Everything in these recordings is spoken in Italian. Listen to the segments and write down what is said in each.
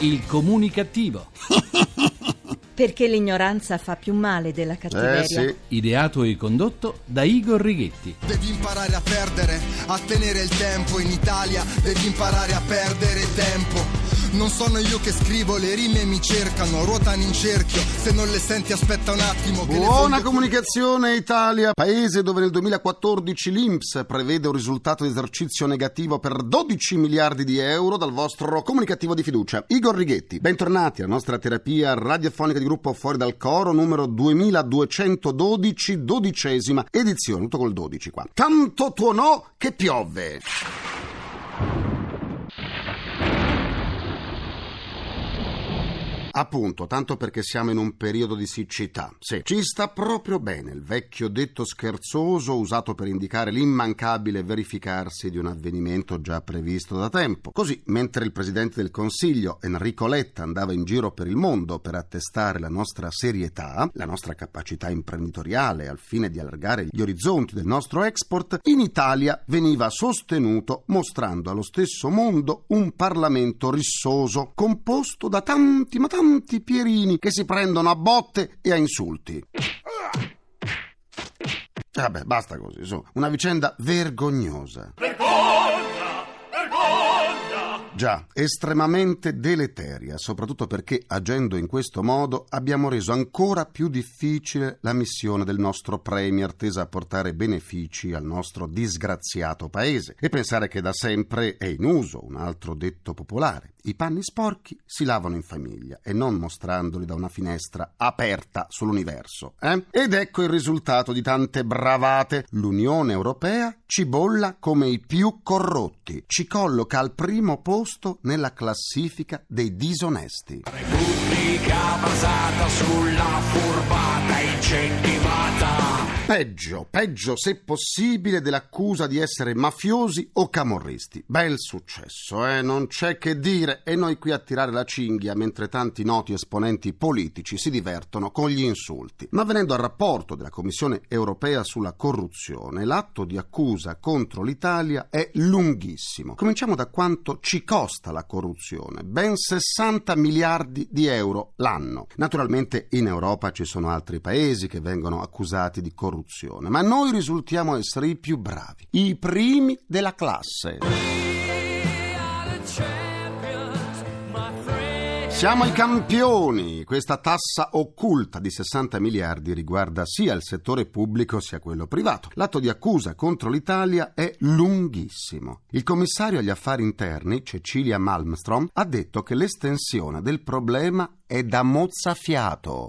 Il comunicativo. Perché l'ignoranza fa più male della cattiveria. Eh sì. Ideato e condotto da Igor Righetti. Devi imparare a perdere, a tenere il tempo in Italia, devi imparare a perdere tempo. Non sono io che scrivo, le rime mi cercano, ruotano in cerchio, se non le senti aspetta un attimo Buona comunicazione Italia, paese dove nel 2014 l'Inps prevede un risultato di esercizio negativo per 12 miliardi di euro dal vostro comunicativo di fiducia. Igor Righetti, bentornati alla nostra terapia radiofonica di gruppo Fuori dal Coro numero 2212, dodicesima edizione, tutto col 12 qua. Tanto tuonò che piove. Appunto, tanto perché siamo in un periodo di siccità. Sì, ci sta proprio bene il vecchio detto scherzoso usato per indicare l'immancabile verificarsi di un avvenimento già previsto da tempo. Così, mentre il presidente del Consiglio, Enrico Letta, andava in giro per il mondo per attestare la nostra serietà, la nostra capacità imprenditoriale al fine di allargare gli orizzonti del nostro export, in Italia veniva sostenuto mostrando allo stesso mondo un Parlamento rissoso, composto da tanti ma tanti pierini che si prendono a botte e a insulti. Vabbè, basta così, su. Una vicenda vergognosa. Già, estremamente deleteria, soprattutto perché agendo in questo modo abbiamo reso ancora più difficile la missione del nostro Premier tesa a portare benefici al nostro disgraziato paese. E pensare che da sempre è in uso un altro detto popolare. I panni sporchi si lavano in famiglia e non mostrandoli da una finestra aperta sull'universo. Eh? Ed ecco il risultato di tante bravate. L'Unione Europea ci bolla come i più corrotti, ci colloca al primo posto nella classifica dei disonesti. Repubblica basata sulla furbata incentivata. Peggio, peggio se possibile dell'accusa di essere mafiosi o camorristi. Bel successo, eh? Non c'è che dire. E noi qui a tirare la cinghia mentre tanti noti esponenti politici si divertono con gli insulti. Ma venendo al rapporto della Commissione europea sulla corruzione, l'atto di accusa contro l'Italia è lunghissimo. Cominciamo da quanto ci costa la corruzione. Ben 60 miliardi di euro l'anno. Naturalmente in Europa ci sono altri paesi che vengono accusati di corruzione, ma noi risultiamo essere i più bravi, i primi della classe. Siamo i campioni! Questa tassa occulta di 60 miliardi riguarda sia il settore pubblico sia quello privato. L'atto di accusa contro l'Italia è lunghissimo. Il commissario agli affari interni, Cecilia Malmstrom, ha detto che l'estensione del problema è da mozzafiato.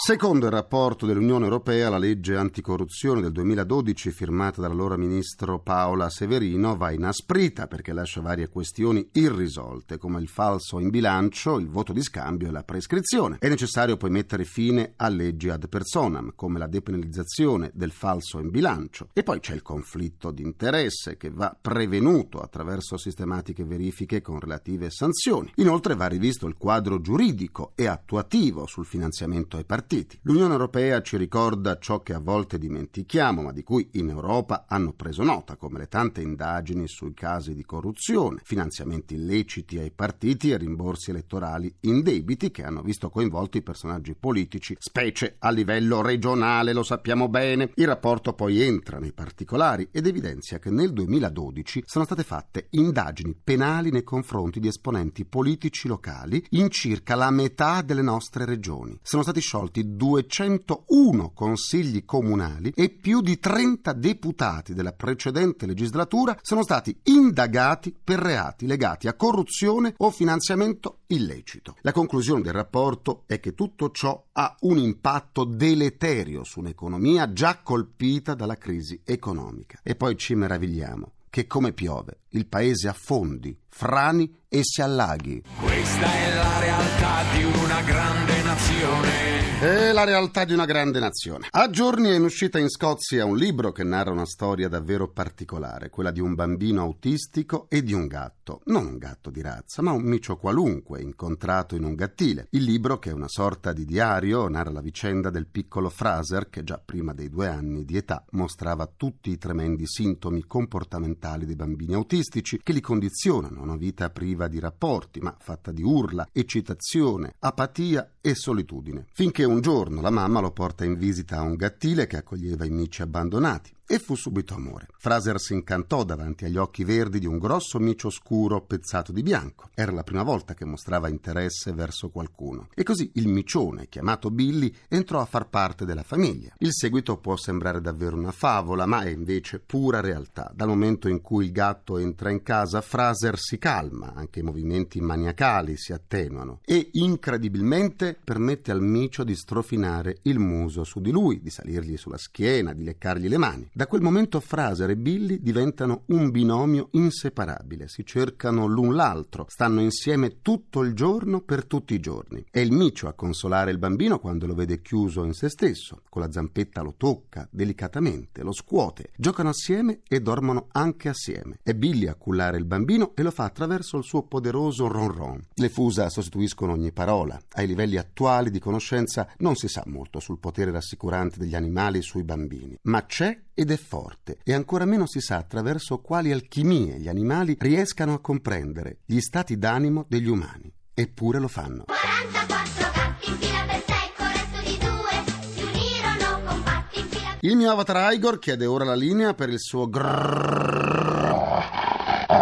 Secondo il rapporto dell'Unione Europea, la legge anticorruzione del 2012, firmata dall'allora ministro Paola Severino, va inasprita perché lascia varie questioni irrisolte, come il falso in bilancio, il voto di scambio e la prescrizione. È necessario poi mettere fine a leggi ad personam, come la depenalizzazione del falso in bilancio. E poi c'è il conflitto di interesse che va prevenuto attraverso sistematiche verifiche con relative sanzioni. Inoltre va rivisto il quadro giuridico e attuativo sul finanziamento ai partiti. L'Unione Europea ci ricorda ciò che a volte dimentichiamo, ma di cui in Europa hanno preso nota, come le tante indagini sui casi di corruzione, finanziamenti illeciti ai partiti e rimborsi elettorali indebiti che hanno visto coinvolti personaggi politici, specie a livello regionale, lo sappiamo bene. Il rapporto poi entra nei particolari ed evidenzia che nel 2012 sono state fatte indagini penali nei confronti di esponenti politici locali in circa la metà delle nostre regioni. Sono stati sciolti 201 consigli comunali e più di 30 deputati della precedente legislatura sono stati indagati per reati legati a corruzione o finanziamento illecito. La conclusione del rapporto è che tutto ciò ha un impatto deleterio su un'economia già colpita dalla crisi economica. E poi ci meravigliamo che come piove il paese affondi, frani e si allaghi. Questa è la realtà di una grande nazione. È la realtà di una grande nazione. A giorni è in uscita in Scozia un libro che narra una storia davvero particolare, quella di un bambino autistico e di un gatto. Non un gatto di razza, ma un micio qualunque incontrato in un gattile. Il libro, che è una sorta di diario, narra la vicenda del piccolo Fraser che già prima dei due anni di età mostrava tutti i tremendi sintomi comportamentali dei bambini autistici che li condizionano a una vita priva di rapporti, ma fatta di urla, eccitazione, apatia e solitudine. Finché un giorno la mamma lo porta in visita a un gattile che accoglieva i mici abbandonati e fu subito amore. Fraser si incantò davanti agli occhi verdi di un grosso micio scuro pezzato di bianco. Era la prima volta che mostrava interesse verso qualcuno. E così il micione, chiamato Billy, entrò a far parte della famiglia. Il seguito può sembrare davvero una favola, ma è invece pura realtà. Dal momento in cui il gatto entra in casa, Fraser si calma, anche i movimenti maniacali si attenuano e incredibilmente permette al micio di strofinare il muso su di lui, di salirgli sulla schiena, di leccargli le mani. Da quel momento Fraser e Billy diventano un binomio inseparabile, si cercano l'un l'altro, stanno insieme tutto il giorno per tutti i giorni. È il micio a consolare il bambino quando lo vede chiuso in se stesso, con la zampetta lo tocca delicatamente, lo scuote, giocano assieme e dormono anche assieme. È Billy a cullare il bambino e lo fa attraverso il suo poderoso ron ron. Le fusa sostituiscono ogni parola. Ai livelli attuali di conoscenza non si sa molto sul potere rassicurante degli animali sui bambini, ma c'è ed è forte e ancora meno si sa attraverso quali alchimie gli animali riescano a comprendere gli stati d'animo degli umani. Eppure lo fanno. 44 gatti in fila per secco, resto di due, si unirono compatti in fila Il mio avatar Igor chiede ora la linea per il suo grrrr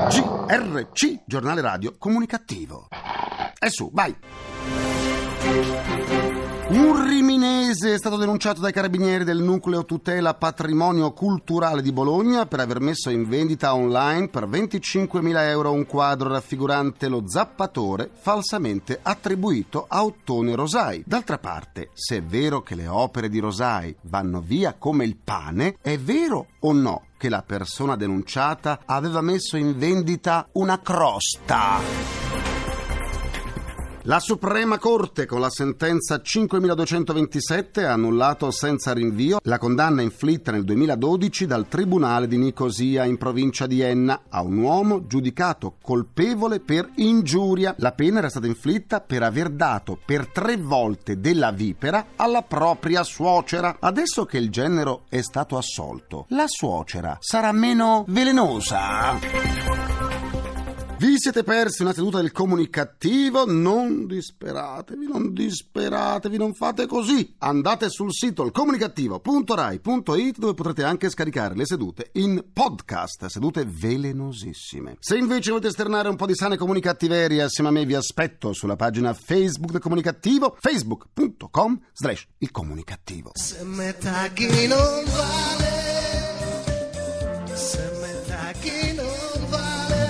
GRC, giornale radio comunicativo. E su, vai! Un riminese è stato denunciato dai carabinieri del nucleo tutela patrimonio culturale di Bologna per aver messo in vendita online per 25.000 euro un quadro raffigurante lo zappatore falsamente attribuito a Ottone Rosai. D'altra parte, se è vero che le opere di Rosai vanno via come il pane, è vero o no che la persona denunciata aveva messo in vendita una crosta? La Suprema Corte, con la sentenza 5227, ha annullato senza rinvio la condanna inflitta nel 2012 dal Tribunale di Nicosia in provincia di Enna a un uomo giudicato colpevole per ingiuria. La pena era stata inflitta per aver dato per tre volte della vipera alla propria suocera. Adesso che il genero è stato assolto, la suocera sarà meno velenosa? Vi siete persi una seduta del comunicativo? Non disperatevi, non disperatevi, non fate così. Andate sul sito ilcomunicativo.rai.it dove potrete anche scaricare le sedute in podcast, sedute velenosissime. Se invece volete esternare un po' di sane comunicattiverie assieme a me vi aspetto sulla pagina Facebook del Comunicativo, facebook.com slash il comunicativo. Se metà chi non vale,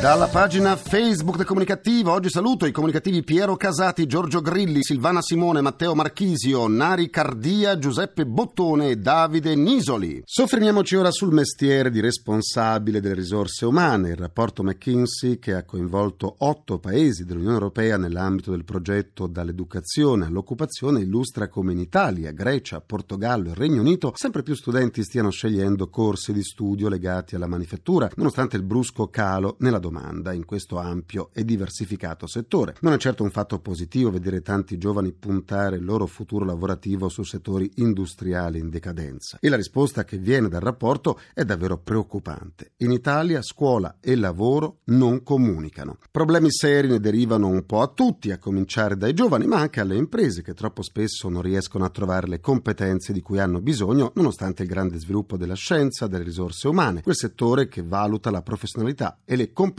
Dalla pagina Facebook del Comunicativo, oggi saluto i comunicativi Piero Casati, Giorgio Grilli, Silvana Simone, Matteo Marchisio, Nari Cardia, Giuseppe Bottone e Davide Nisoli. Soffermiamoci ora sul mestiere di responsabile delle risorse umane, il rapporto McKinsey che ha coinvolto otto paesi dell'Unione Europea nell'ambito del progetto Dall'educazione all'occupazione illustra come in Italia, Grecia, Portogallo e Regno Unito sempre più studenti stiano scegliendo corsi di studio legati alla manifattura, nonostante il brusco calo nella domanda in questo ampio e diversificato settore. Non è certo un fatto positivo vedere tanti giovani puntare il loro futuro lavorativo su settori industriali in decadenza. E la risposta che viene dal rapporto è davvero preoccupante. In Italia scuola e lavoro non comunicano. Problemi seri ne derivano un po' a tutti, a cominciare dai giovani, ma anche alle imprese che troppo spesso non riescono a trovare le competenze di cui hanno bisogno, nonostante il grande sviluppo della scienza, delle risorse umane, quel settore che valuta la professionalità e le competenze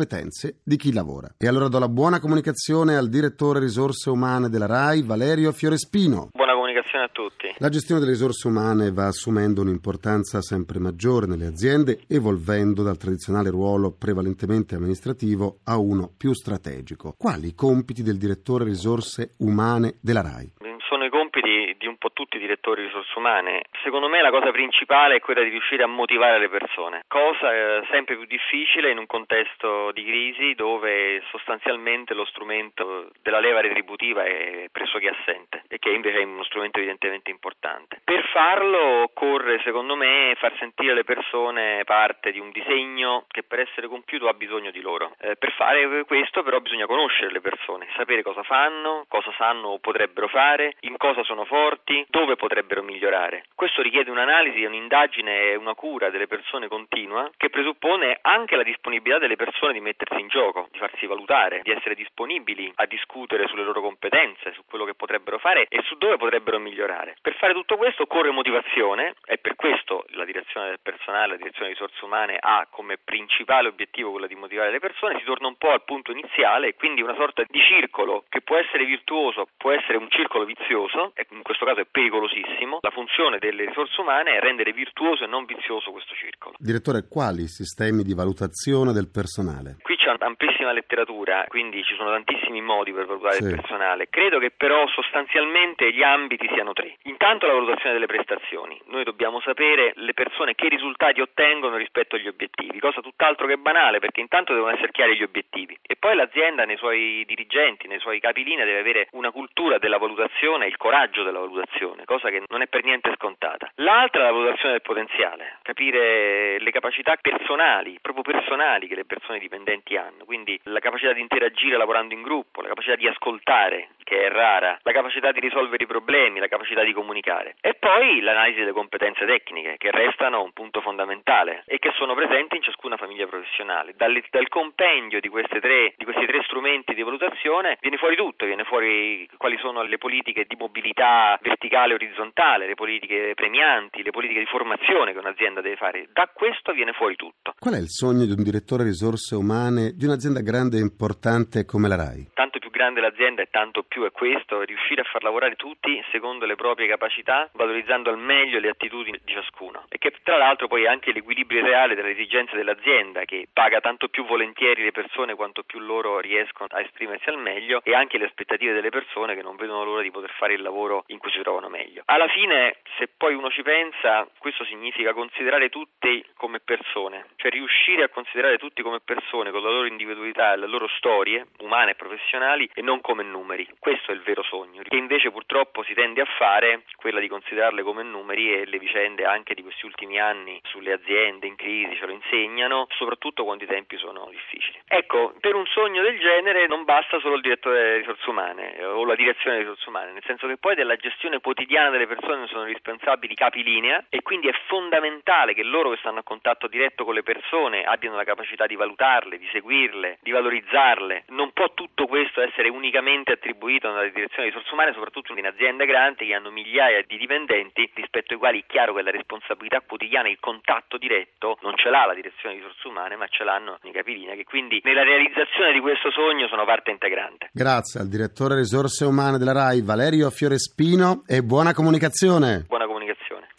di chi lavora. E allora do la buona comunicazione al direttore risorse umane della RAI, Valerio Fiorespino. Buona comunicazione a tutti. La gestione delle risorse umane va assumendo un'importanza sempre maggiore nelle aziende, evolvendo dal tradizionale ruolo prevalentemente amministrativo a uno più strategico. Quali i compiti del direttore risorse umane della RAI? Sono i compiti di un po' tutti i direttori di risorse umane, secondo me la cosa principale è quella di riuscire a motivare le persone, cosa eh, sempre più difficile in un contesto di crisi dove sostanzialmente lo strumento della leva retributiva è pressoché assente e che invece è uno strumento evidentemente importante. Per farlo occorre secondo me far sentire le persone parte di un disegno che per essere compiuto ha bisogno di loro. Eh, per fare questo però bisogna conoscere le persone, sapere cosa fanno, cosa sanno o potrebbero fare, in cosa sono forti, dove potrebbero migliorare. Questo richiede un'analisi, un'indagine e una cura delle persone continua che presuppone anche la disponibilità delle persone di mettersi in gioco, di farsi valutare, di essere disponibili a discutere sulle loro competenze, su quello che potrebbero fare e su dove potrebbero migliorare. Per fare tutto questo occorre motivazione e per questo la direzione del personale, la direzione risorse umane ha come principale obiettivo quello di motivare le persone, si torna un po' al punto iniziale e quindi una sorta di circolo che può essere virtuoso, può essere un circolo vizioso in questo caso è pericolosissimo. La funzione delle risorse umane è rendere virtuoso e non vizioso questo circolo. Direttore, quali sistemi di valutazione del personale? Qui c'è un'ampissima letteratura, quindi ci sono tantissimi modi per valutare Sì. il personale. Credo che però sostanzialmente gli ambiti siano tre. Intanto la valutazione delle prestazioni. Noi dobbiamo sapere le persone che risultati ottengono rispetto agli obiettivi, cosa tutt'altro che banale perché intanto devono essere chiari gli obiettivi e poi l'azienda nei suoi dirigenti, nei suoi capilinea deve avere una cultura della valutazione e il coraggio della valutazione, cosa che non è per niente scontata. L'altra è la valutazione del potenziale, capire le capacità personali, proprio personali che le persone dipendenti hanno, quindi la capacità di interagire lavorando in gruppo, la capacità di ascoltare, che è rara, la capacità di risolvere i problemi, la capacità di comunicare e poi l'analisi delle competenze tecniche che restano un punto fondamentale e che sono presenti in ciascuna famiglia professionale. Dalle- dal compendio di, tre, di questi tre strumenti di valutazione viene fuori tutto, viene fuori quali sono le politiche di mobilità verticale e orizzontale, le politiche premianti, le politiche di formazione che un'azienda deve fare. Da questo viene fuori tutto. Qual è il sogno di un direttore risorse umane di un'azienda grande e importante come la RAI? Tanto grande l'azienda e tanto più è questo, riuscire a far lavorare tutti secondo le proprie capacità, valorizzando al meglio le attitudini di ciascuno. E che tra l'altro poi è anche l'equilibrio reale delle esigenze dell'azienda, che paga tanto più volentieri le persone quanto più loro riescono a esprimersi al meglio, e anche le aspettative delle persone che non vedono l'ora di poter fare il lavoro in cui si trovano meglio. Alla fine, se poi uno ci pensa, questo significa considerare tutti come persone, cioè riuscire a considerare tutti come persone con la loro individualità e le loro storie, umane e professionali, e non come numeri. Questo è il vero sogno, che invece purtroppo si tende a fare, quella di considerarle come numeri e le vicende anche di questi ultimi anni sulle aziende in crisi ce lo insegnano, soprattutto quando i tempi sono difficili. Ecco, per un sogno del genere non basta solo il direttore delle risorse umane eh, o la direzione delle risorse umane, nel senso che poi della gestione quotidiana delle persone sono responsabili capilinea e quindi è fondamentale che loro che stanno a contatto diretto con le persone abbiano la capacità di valutarle, di seguirle, di valorizzarle. Non può tutto questo essere unicamente attribuito alla direzione delle risorse umane, soprattutto in aziende grandi che hanno migliaia di dipendenti rispetto ai quali è chiaro che la responsabilità quotidiana, il contatto diretto non ce l'ha la direzione delle risorse umane, ma ce l'hanno i capilinea che quindi nella realizzazione di questo sogno sono parte integrante. Grazie al direttore risorse umane della RAI Valerio Fiorespino e buona comunicazione. Buona comunicazione.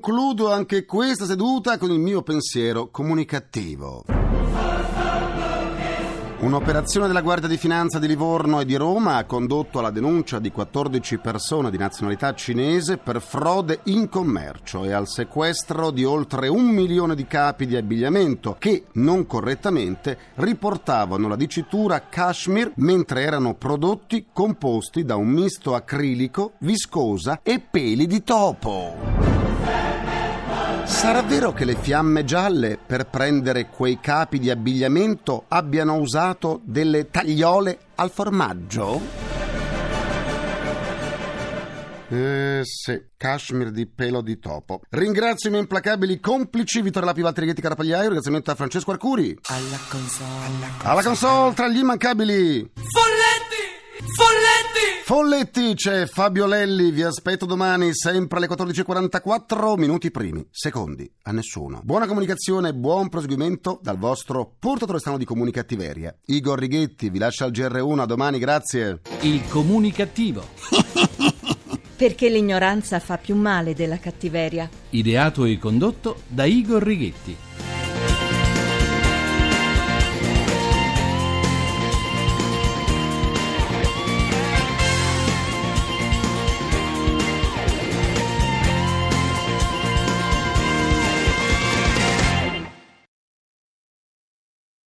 Concludo anche questa seduta con il mio pensiero comunicativo. Un'operazione della Guardia di Finanza di Livorno e di Roma ha condotto alla denuncia di 14 persone di nazionalità cinese per frode in commercio e al sequestro di oltre un milione di capi di abbigliamento che, non correttamente, riportavano la dicitura cashmere mentre erano prodotti composti da un misto acrilico, viscosa e peli di topo. Sarà vero che le fiamme gialle per prendere quei capi di abbigliamento abbiano usato delle tagliole al formaggio? Eh sì, cashmere di pelo di topo. Ringrazio i miei implacabili complici Vittorio Lapi, Valtteri Ghetti, Carapagliaio, ringraziamento a Francesco Arcuri. Alla console. Alla console tra gli immancabili Folletti! Folletti! Folletti, c'è Fabio Lelli, vi aspetto domani sempre alle 14.44, minuti primi, secondi, a nessuno. Buona comunicazione, buon proseguimento dal vostro portatore strano di comunicattiveria. Igor Righetti, vi lascia al GR1, a domani, grazie. Il comunicativo. Perché l'ignoranza fa più male della cattiveria. Ideato e condotto da Igor Righetti.